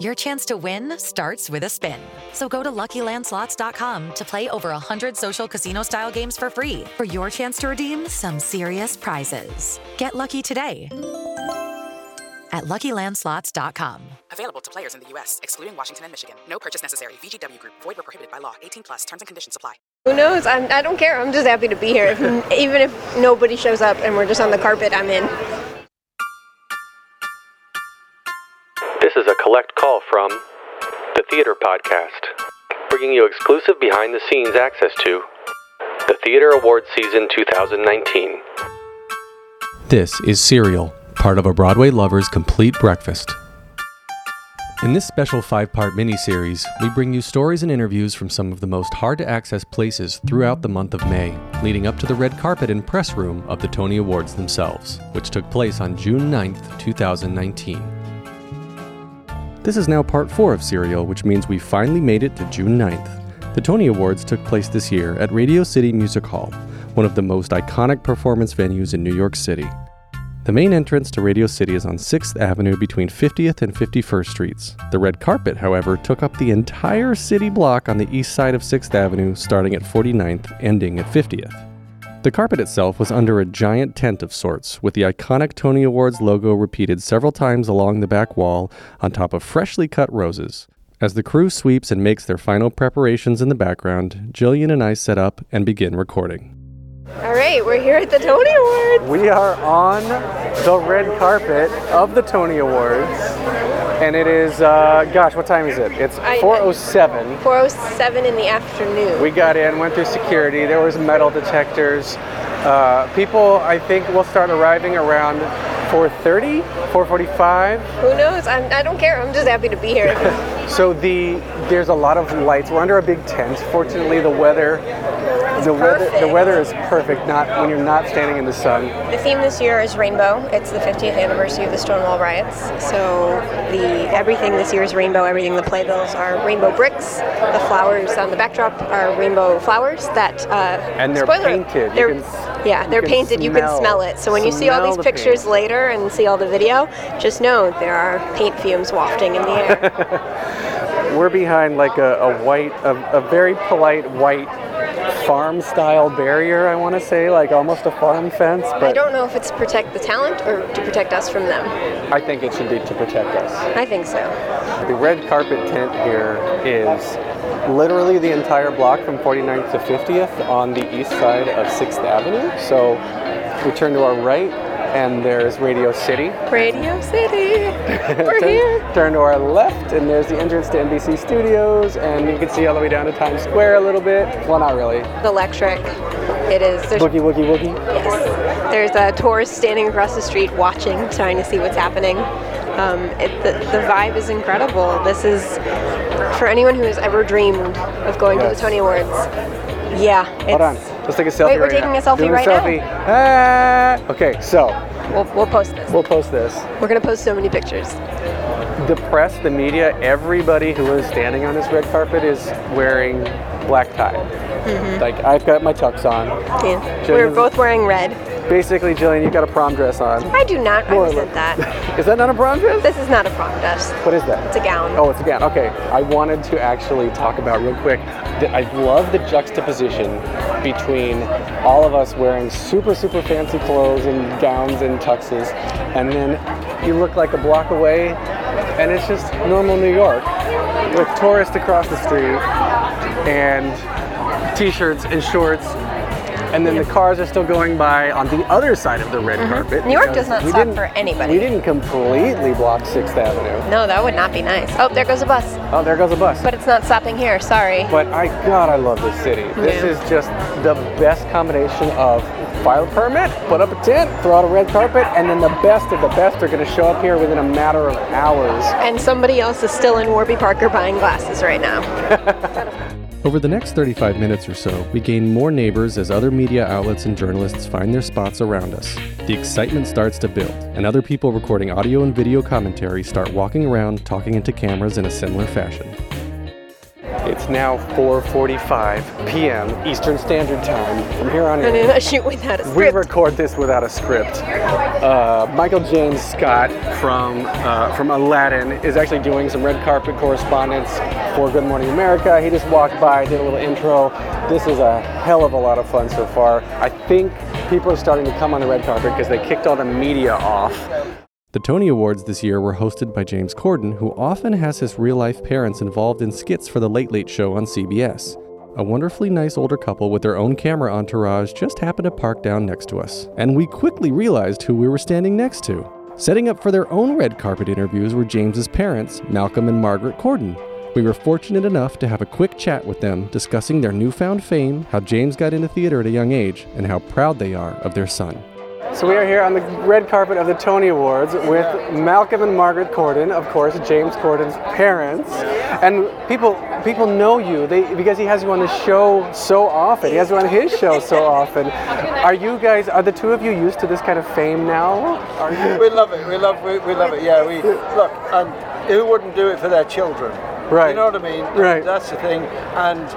Your chance to win starts with a spin. So go to LuckyLandSlots.com to play over 100 social casino-style games for free for your chance to redeem some serious prizes. Get lucky today at LuckyLandSlots.com. Available to players in the U.S., excluding Washington and Michigan. No purchase necessary. VGW Group. Void were prohibited by law. 18 plus. Terms and conditions apply. Who knows? I'm, I don't care. I'm just happy to be here. Even if nobody shows up and we're just on the carpet, I'm in. This is a collect call from the Theater Podcast, bringing you exclusive behind the scenes access to the Theater Awards Season 2019. This is Serial, part of a Broadway Lover's Complete Breakfast. In this special five part miniseries, we bring you stories and interviews from some of the most hard to access places throughout the month of May, leading up to the red carpet and press room of the Tony Awards themselves, which took place on June 9th, 2019. This is now part 4 of Serial, which means we finally made it to June 9th. The Tony Awards took place this year at Radio City Music Hall, one of the most iconic performance venues in New York City. The main entrance to Radio City is on 6th Avenue between 50th and 51st Streets. The red carpet, however, took up the entire city block on the east side of 6th Avenue, starting at 49th, ending at 50th. The carpet itself was under a giant tent of sorts, with the iconic Tony Awards logo repeated several times along the back wall on top of freshly cut roses. As the crew sweeps and makes their final preparations in the background, Jillian and I set up and begin recording. All right, we're here at the Tony Awards. We are on the red carpet of the Tony Awards, and it is, uh, gosh, what time is it? It's 4:07. 4:07 in the afternoon. We got in, went through security. There was metal detectors. Uh, people, I think, will start arriving around 4:30, 4:45. Who knows? I'm, I don't care. I'm just happy to be here. So the there's a lot of lights. We're under a big tent. Fortunately, the weather the weather the weather is perfect. Not when you're not standing in the sun. The theme this year is rainbow. It's the 50th anniversary of the Stonewall riots. So the everything this year is rainbow. Everything the playbills are rainbow bricks. The flowers on the backdrop are rainbow flowers that. Uh, and they're spoiler, painted. They're, can, yeah, they're painted. You can smell- smell it. So when you see all these the pictures paint. later and see all the video, just know there are paint fumes wafting in the air. We're behind like a, a white, a, a very polite white farm style barrier. I want to say like almost a farm fence, But I don't know if it's to protect the talent or to protect us from them. I think it should be to protect us. I think so. The red carpet tent here is literally the entire block from 49th to 50th on the east side of 6th Avenue. So we turn to our right and there's Radio City. Radio City. We're turn, here. turn to our left and there's the entrance to NBC Studios and you can see all the way down to Times Square a little bit. Well, not really. The Electric. It is. There's, Boogie woogie woogie. yes. There's a tourist standing across the street watching, trying to see what's happening. Um, it, the, the vibe is incredible. This is for anyone who has ever dreamed of going to the Tony Awards. Yeah. Hold on. Let's take a selfie Wait, we're right taking now. a selfie Doing right now? selfie. Ah! Okay, so We'll, we'll post this. we'll post this. We're gonna post so many pictures. The press, the media, everybody who is standing on this red carpet is wearing black tie. Mm-hmm. Like I've got my tux on. Yeah. Jillian's- We're both wearing red. Basically, Jillian, you've got a prom dress on. I do not More represent that. Is that not a prom dress? This is not a prom dress. What is that? It's a gown. Oh, it's a gown. Okay. I wanted to actually talk about real quick I love the juxtaposition between all of us wearing super, super fancy clothes and gowns and tuxes, and then you look like a block away, and it's just normal New York with tourists across the street and t-shirts and shorts and then the cars are still going by on the other side of the red carpet. Mm-hmm. New York does not stop for anybody. We didn't completely block Sixth Avenue. No, that would not be nice. Oh, there goes a bus. Oh, there goes a bus. But it's not stopping here. Sorry. But I, God, I love this city. This Yeah. is just the best combination of file a permit, put up a tent, throw out a red carpet, and then the best of the best are going to show up here within a matter of hours. And somebody else is still in Warby Parker buying glasses right now. Over the next 35 minutes or so, we gain more neighbors as other media outlets and journalists find their spots around us. The excitement starts to build, and other people recording audio and video commentary start walking around talking into cameras in a similar fashion. It's now 4:45 p.m. Eastern Standard Time. From here on in, I shoot without a we record this without a script. Uh, Michael James Scott from uh, from Aladdin is actually doing some red carpet correspondence for Good Morning America. He just walked by, did a little intro. This is a hell of a lot of fun so far. I think people are starting to come on the red carpet because they kicked all the media off. The Tony Awards this year were hosted by James Corden, who often has his real life parents involved in skits for The Late Late Show on CBS. A wonderfully nice older couple with their own camera entourage just happened to park down next to us, and we quickly realized who we were standing next to. Setting up for their own red carpet interviews were James's parents, Malcolm and Margaret Corden. We were fortunate enough to have a quick chat with them discussing their newfound fame, how James got into theater at a young age, and how proud they are of their son. So we are here on the red carpet of the Tony Awards with Malcolm and Margaret Corden, of course, James Corden's parents. And people people know you they, because he has you on the show so often. He has you on his show so often. Are you guys, are the two of you used to this kind of fame now? Are you? We love it. We love we, we love it. Yeah, we look and who wouldn't do it for their children? Right. You know what I mean? Right. That's the thing. And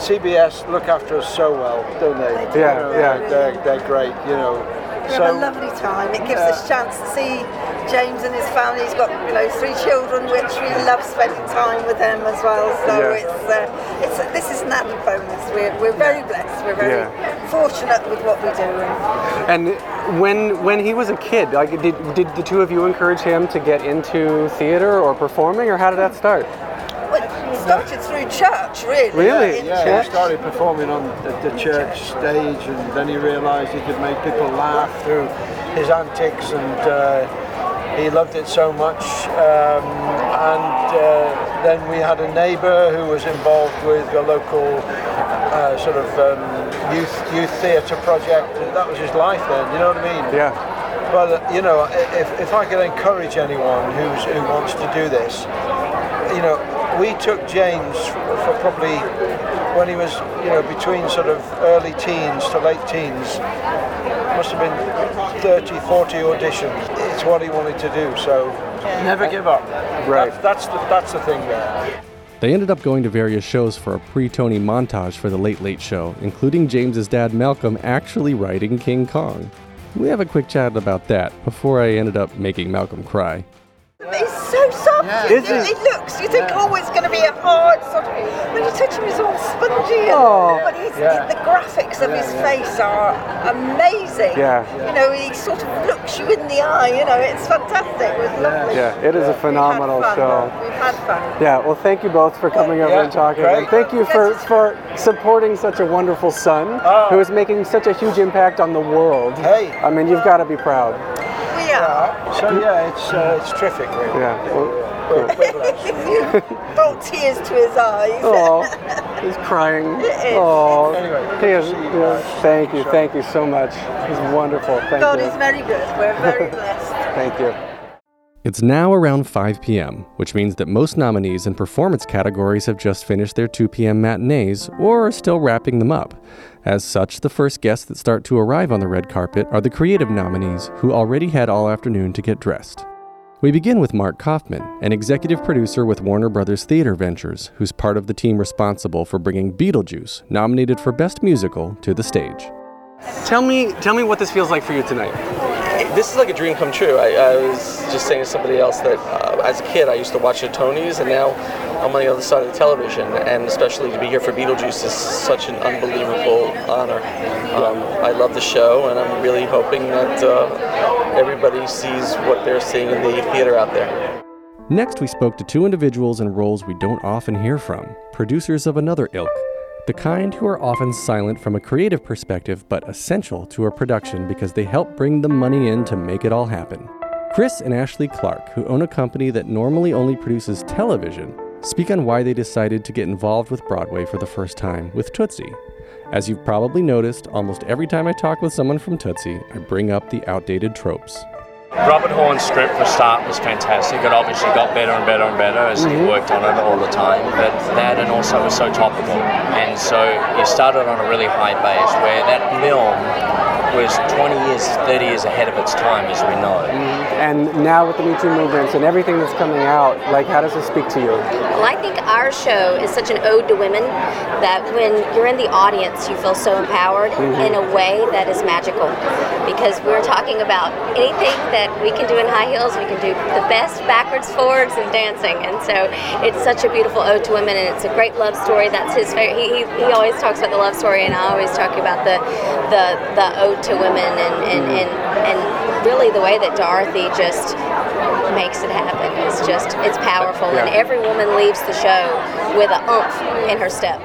CBS look after us so well, don't they? Yeah, You know, yeah. They're, they're great. You know. We have a lovely time. It gives us a chance to see James and his family. He's got you know three children, which we love spending time with them as well. So Yeah. it's uh, it's this is an added bonus. We're, we're very blessed. We're very Yeah. fortunate with what we do. And when when he was a kid, like did did the two of you encourage him to get into theater or performing, or how did that start? Well, it started through church, really. Really? In Yeah, church. he started performing on the, the church stage, and then he realised he could make people laugh through his antics, and uh, he loved it so much. Um, and uh, then we had a neighbour who was involved with a local uh, sort of um, youth youth theatre project. and That was his life then. You know what I mean? Yeah. Well, you know, if, if I could encourage anyone who's, who wants to do this, you know, we took James for probably when he was, you know, between sort of early teens to late teens. Must have been 30, 40 auditions. It's what he wanted to do, so never give up. Right. That's, that's, the, that's the thing there. They ended up going to various shows for a pre Tony montage for The Late Late Show, including James's dad Malcolm actually writing King Kong. We have a quick chat about that before I ended up making Malcolm cry. It's so soft. Yeah. Is think- it? it looks. You think, oh, it's going to be a hard sort of. When you touch him, it's all spongy. And, Oh. But Yeah. the graphics of his face are amazing. Yeah. You know, he sort of looks you in the eye. You know, it's fantastic. It was lovely. Yeah, it is a phenomenal We've had show. We've had fun. Yeah, well, thank you both for coming over Yeah, and talking. great. And thank you for, for supporting such a wonderful son Oh. who is making such a huge impact on the world. Hey. I mean, you've got to be proud. We are. So yeah, it's, uh, it's terrific, really. Yeah. Well, We're, we're. Brought tears to his eyes. oh, he's crying. is. Oh, Anyway, he is, good to see you yeah, guys. thank you, thank you so much. He's wonderful. Thank God you. is very good. We're very blessed. Thank you. It's now around 5 p.m., which means that most nominees in performance categories have just finished their 2 p.m. matinees or are still wrapping them up. As such, the first guests that start to arrive on the red carpet are the creative nominees, who already had all afternoon to get dressed. We begin with Mark Kaufman, an executive producer with Warner Brothers Theater Ventures, who's part of the team responsible for bringing Beetlejuice, nominated for Best Musical, to the stage. Tell me, tell me what this feels like for you tonight. This is like a dream come true. I, I was just saying to somebody else that uh, as a kid I used to watch the Tonys, and now I'm on the other side of the television, and especially to be here for Beetlejuice is such an unbelievable honor. Um, I love the show, and I'm really hoping that uh, everybody sees what they're seeing in the theater out there. Next, we spoke to two individuals in roles we don't often hear from, producers of another ilk The kind who are often silent from a creative perspective, but essential to a production because they help bring the money in to make it all happen. Chris and Ashley Clark, who own a company that normally only produces television, speak on why they decided to get involved with Broadway for the first time with Tootsie. As you've probably noticed, almost every time I talk with someone from Tootsie, I bring up the outdated tropes. Robert Horn's script for start was fantastic. It obviously got better and better and better as he mm-hmm. worked on it all the time. But that and also it was so topical. And so you started on a really high base where that film was 20 years, 30 years ahead of its time, as we know. And now with the Me Too movements and everything that's coming out, like how does it speak to you? Well, I think our show is such an ode to women that when you're in the audience, you feel so empowered Mhm. in a way that is magical. Because we're talking about anything that we can do in high heels, we can do the best backwards, forwards, and dancing. And so it's such a beautiful ode to women, and it's a great love story. That's his favorite. He, he, he always talks about the love story, and I always talk about the the, the ode to women, and, and, mm. and, and really the way that Dorothy just makes it happen is just it's powerful and every woman leaves the show with a oomph in her step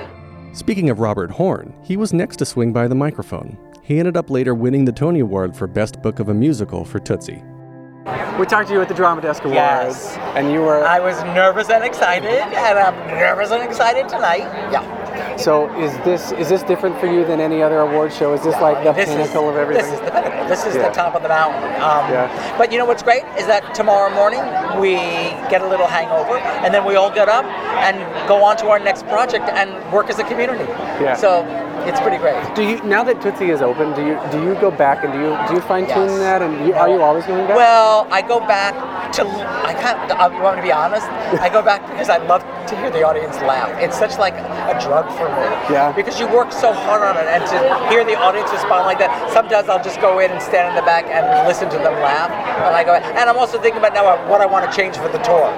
Speaking of Robert Horn, he was next to swing by the microphone. He ended up later winning the Tony Award for Best Book of a Musical for Tootsie. We talked to you at the Drama Desk Awards, Yes. and you were. I was nervous and excited, and I'm nervous and excited tonight. Yeah. So is this is this different for you than any other award show? Is this like the This is- pinnacle of everything? This is the pinnacle. This is Yeah. the top of the mountain. Um, Yeah. But you know what's great is that tomorrow morning we get a little hangover, and then we all get up and go on to our next project and work as a community. Yeah. So it's pretty great. Do you now that Tootsie is open? Do you do you go back and do you do you fine tune Yes. that? And you, are you always going back? Well, I go back to. I can't. uh, You want me to be honest? I go back because I love to hear the audience laugh. It's such like a drug for me. Yeah. Because you work so hard on it, and to hear the audience respond like that. Sometimes I'll just go in and stand in the back and listen to them laugh, and I go. And I'm also thinking about now what I want to change for the tour.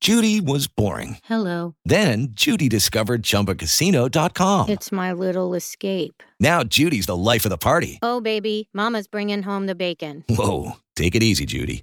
Judy was boring. Hello. Then Judy discovered ChumbaCasino.com. It's my little escape. Now Judy's the life of the party. Oh, baby, Mama's bringing home the bacon. Whoa, take it easy, Judy.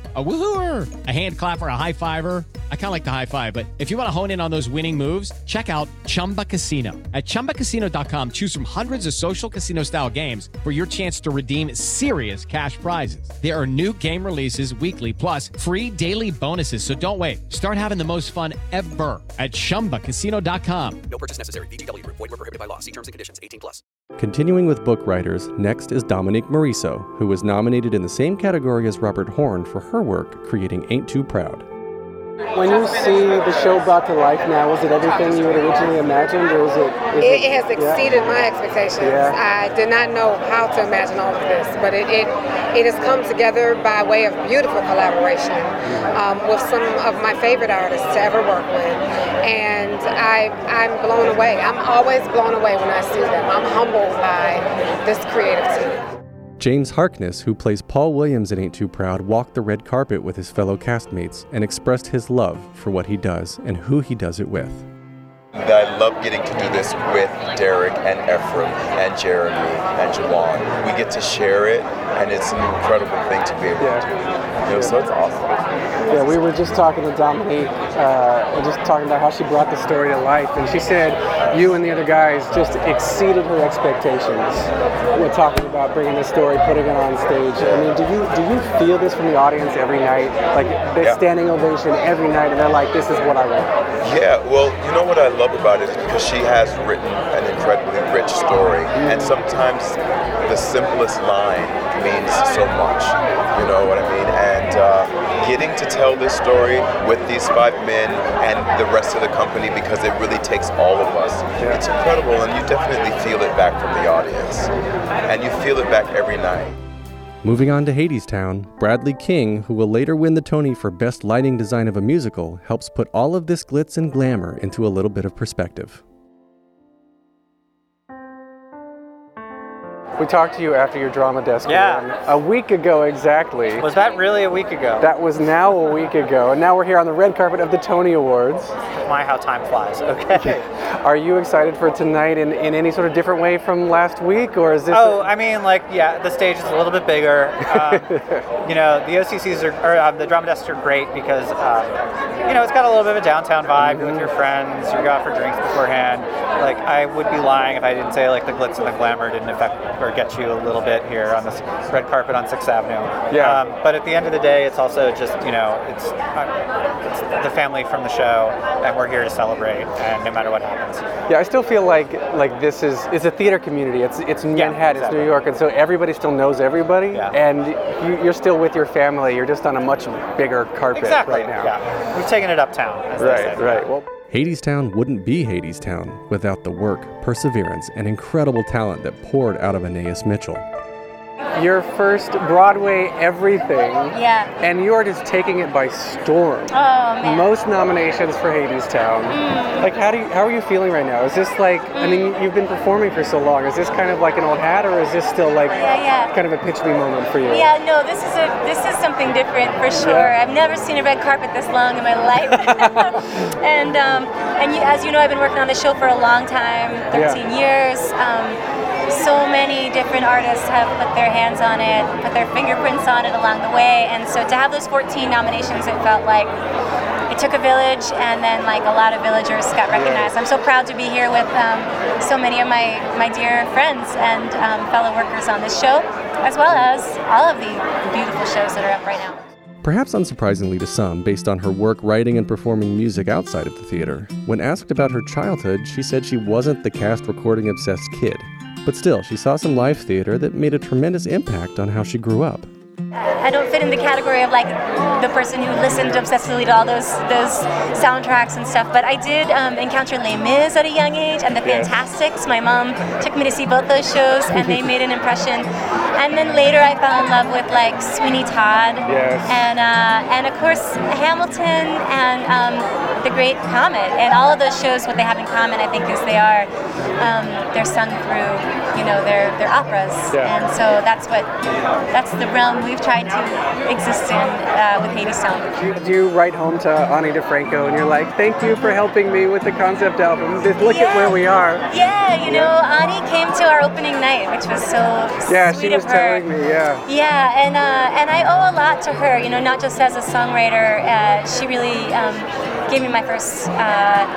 A woohooer, a hand clapper, a high fiver. I kind of like the high five, but if you want to hone in on those winning moves, check out Chumba Casino. At chumbacasino.com, choose from hundreds of social casino style games for your chance to redeem serious cash prizes. There are new game releases weekly, plus free daily bonuses. So don't wait. Start having the most fun ever at chumbacasino.com. No purchase necessary. VGW Group. Void were prohibited by law. See terms and conditions. 18 plus. Continuing with book writers, next is Dominique Morisseau, who was nominated in the same category as Robert Horn for her work creating Ain't Too Proud. When you see the show brought to life now, was it everything you had originally imagined, or is it? Is It, it has yeah? exceeded my expectations. Yeah. I did not know how to imagine all of this, but it, it, it has come together by way of beautiful collaboration um, with some of my favorite artists to ever work with. And I, I'm blown away. I'm always blown away when I see them. I'm humbled by this creative team. James Harkness, who plays Paul Williams in Ain't Too Proud, walked the red carpet with his fellow castmates and expressed his love for what he does and who he does it with. I love getting to do this with Derrick and Ephraim and Jeremy and Jawan. We get to share it, and it's an incredible thing to be able to do. You know, so it's awesome. Yeah, we were just talking to Dominique, uh, and just talking about how she brought the story to life, and she said you and the other guys just exceeded her expectations. We're talking about bringing the story, putting it on stage. I mean, do you do you feel this from the audience every night? Like the Yeah. standing ovation every night, and they're like, "This is what I want." Yeah, well, you know what I love about it is because she has written an incredibly rich story, and sometimes the simplest line means so much. You know what I mean? And uh, getting to tell this story with these five men and the rest of the company because it really takes all of us. It's incredible, and you definitely feel it back from the audience, and you feel it back every night. Moving on to Hadestown, Bradley King, who will later win the Tony for Best Lighting Design of a Musical, helps put all of this glitz and glamour into a little bit of perspective. We talked to you after your drama desk Yeah. ran a week ago exactly. Was that really a week ago? That was now a week ago, and now we're here on the red carpet of the Tony Awards. My, how time flies. Okay. Are you excited for tonight in, in any sort of different way from last week, or is this? Oh, I mean, like, yeah, the stage is a little bit bigger. Um, you know, the OCCs are, or uh, the drama desks are great because, um, you know, it's got a little bit of a downtown vibe. You're with your friends, you go out for drinks beforehand. Like, I would be lying if I didn't say, like, the glitz and the glamour didn't affect or get you a little bit here on this red carpet on Sixth Avenue. Yeah. Um, but at the end of the day, it's also just, you know, it's, uh, it's the family from the show, and we're here to celebrate, and no matter what happens. Yeah, I still feel like like this is it's a theater community. It's it's Manhattan, it's New. York, and so everybody still knows everybody, yeah. and you, you're still with your family. You're just on a much bigger carpet Exactly. right now. Yeah. We've taken it uptown. As they Right, right. Well, Hadestown wouldn't be Hadestown without the work, perseverance, and incredible talent that poured out of Anaïs Mitchell. Your first Broadway everything. Yeah. And you are just taking it by storm. Oh, man. Most nominations for Hadestown. Mm. Like, how do you, how are you feeling right now? Is this like, I mean, you've been performing for so long. Is this kind of like an old hat, or is this still like Yeah, yeah. kind of a pitch me moment for you? Yeah, no, this is a this is something different for sure. Yeah. I've never seen a red carpet this long in my life. and um, and you, as you know, I've been working on the show for a long time, 13 years. Um, so many different artists have put their hands on it, put their fingerprints on it along the way, and so to have those 14 nominations, it felt like it took a village, and then like a lot of villagers got recognized. I'm so proud to be here with um, so many of my my dear friends and um, fellow workers on this show, as well as all of the beautiful shows that are up right now. Perhaps unsurprisingly to some, based on her work writing and performing music outside of the theater, when asked about her childhood, she said she wasn't the cast recording obsessed kid. But still, she saw some live theater that made a tremendous impact on how she grew up. I don't fit in the category of like the person who listened obsessively to all those those soundtracks and stuff. But I did um, encounter Les Mis at a young age and The Fantasticks. My mom took me to see both those shows, and they made an impression. And then later, I fell in love with like Sweeney Todd, Yes. and uh, and of course Hamilton and um, The Great Comet. And all of those shows, what they have in common, I think, is they are um, they're sung through you know their their operas, Yeah. and so that's what that's the realm we've tried to exist in uh, with Hadestown. Do you write home to Ani DiFranco and you're like, thank you for helping me with the concept album. Just Look at where we are. Yeah, you know, Ani came to our opening night, which was so Yeah, sweet she was of her. telling me, yeah. Yeah, and uh, and I owe a lot to her. You know, not just as a songwriter. Uh, she really um, gave me my first, uh,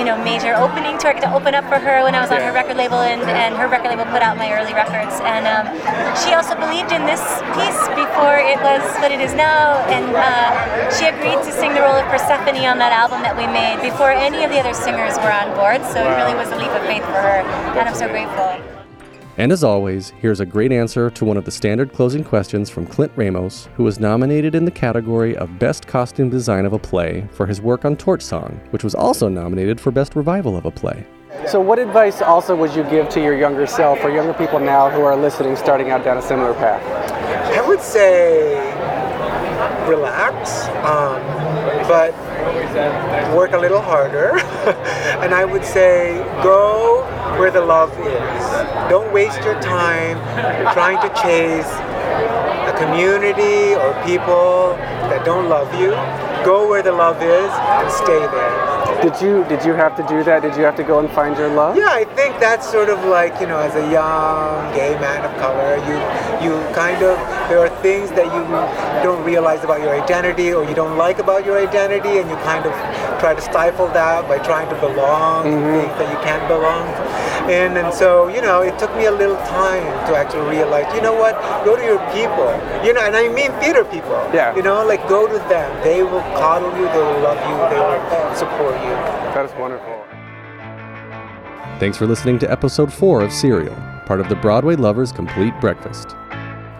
you know, major opening tour to open up for her when I was on Yeah. her record label, and, and her record label put out my early records. And um, she also believed in this piece before it was what it is now, and uh, she agreed to sing the role of Persephone on that album that we made before any of the other singers were on board. So it really was a leap of faith for her, and I'm so grateful. And as always, here's a great answer to one of the standard closing questions from Clint Ramos, who was nominated in the category of Best Costume Design of a Play for his work on Torch Song, which was also nominated for Best Revival of a Play. So, what advice also would you give to your younger self or younger people now who are listening, starting out down a similar path? I would say relax, um, but work a little harder. and I would say go where the love is. Don't waste your time trying to chase a community or people that don't love you. Go where the love is and stay there. Did you did you have to do that? Did you have to go and find your love? Yeah, I think that's sort of like you know, as a young gay man of color, you you kind of there are things that you don't realize about your identity or you don't like about your identity, and you kind of try to stifle that by trying to belong in mm-hmm. things that you can't belong in. And and so you know, it took me a little time to actually realize, you know what, go to your people, you know, and I mean theater people. Yeah. You know, like go to them. They will coddle you. They will love you. They will support you. That is wonderful. Thanks for listening to episode 4 of Serial, part of the Broadway Lovers Complete Breakfast.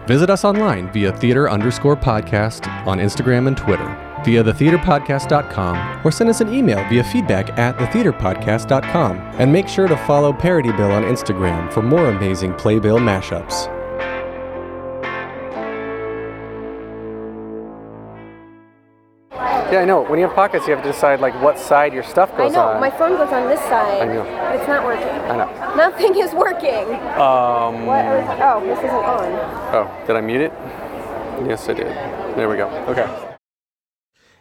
Visit us online via theater underscore podcast on Instagram and Twitter, via thetheaterpodcast.com, or send us an email via feedback at thetheaterpodcast.com. And make sure to follow Parody Bill on Instagram for more amazing Playbill mashups. Yeah, I know. When you have pockets, you have to decide like what side your stuff goes on. I know. on. My phone goes on this side. I know. But it's not working. I know. Nothing is working. Um, What? Oh, this isn't on. Oh, did I mute it? Yes, I did. There we go. Okay.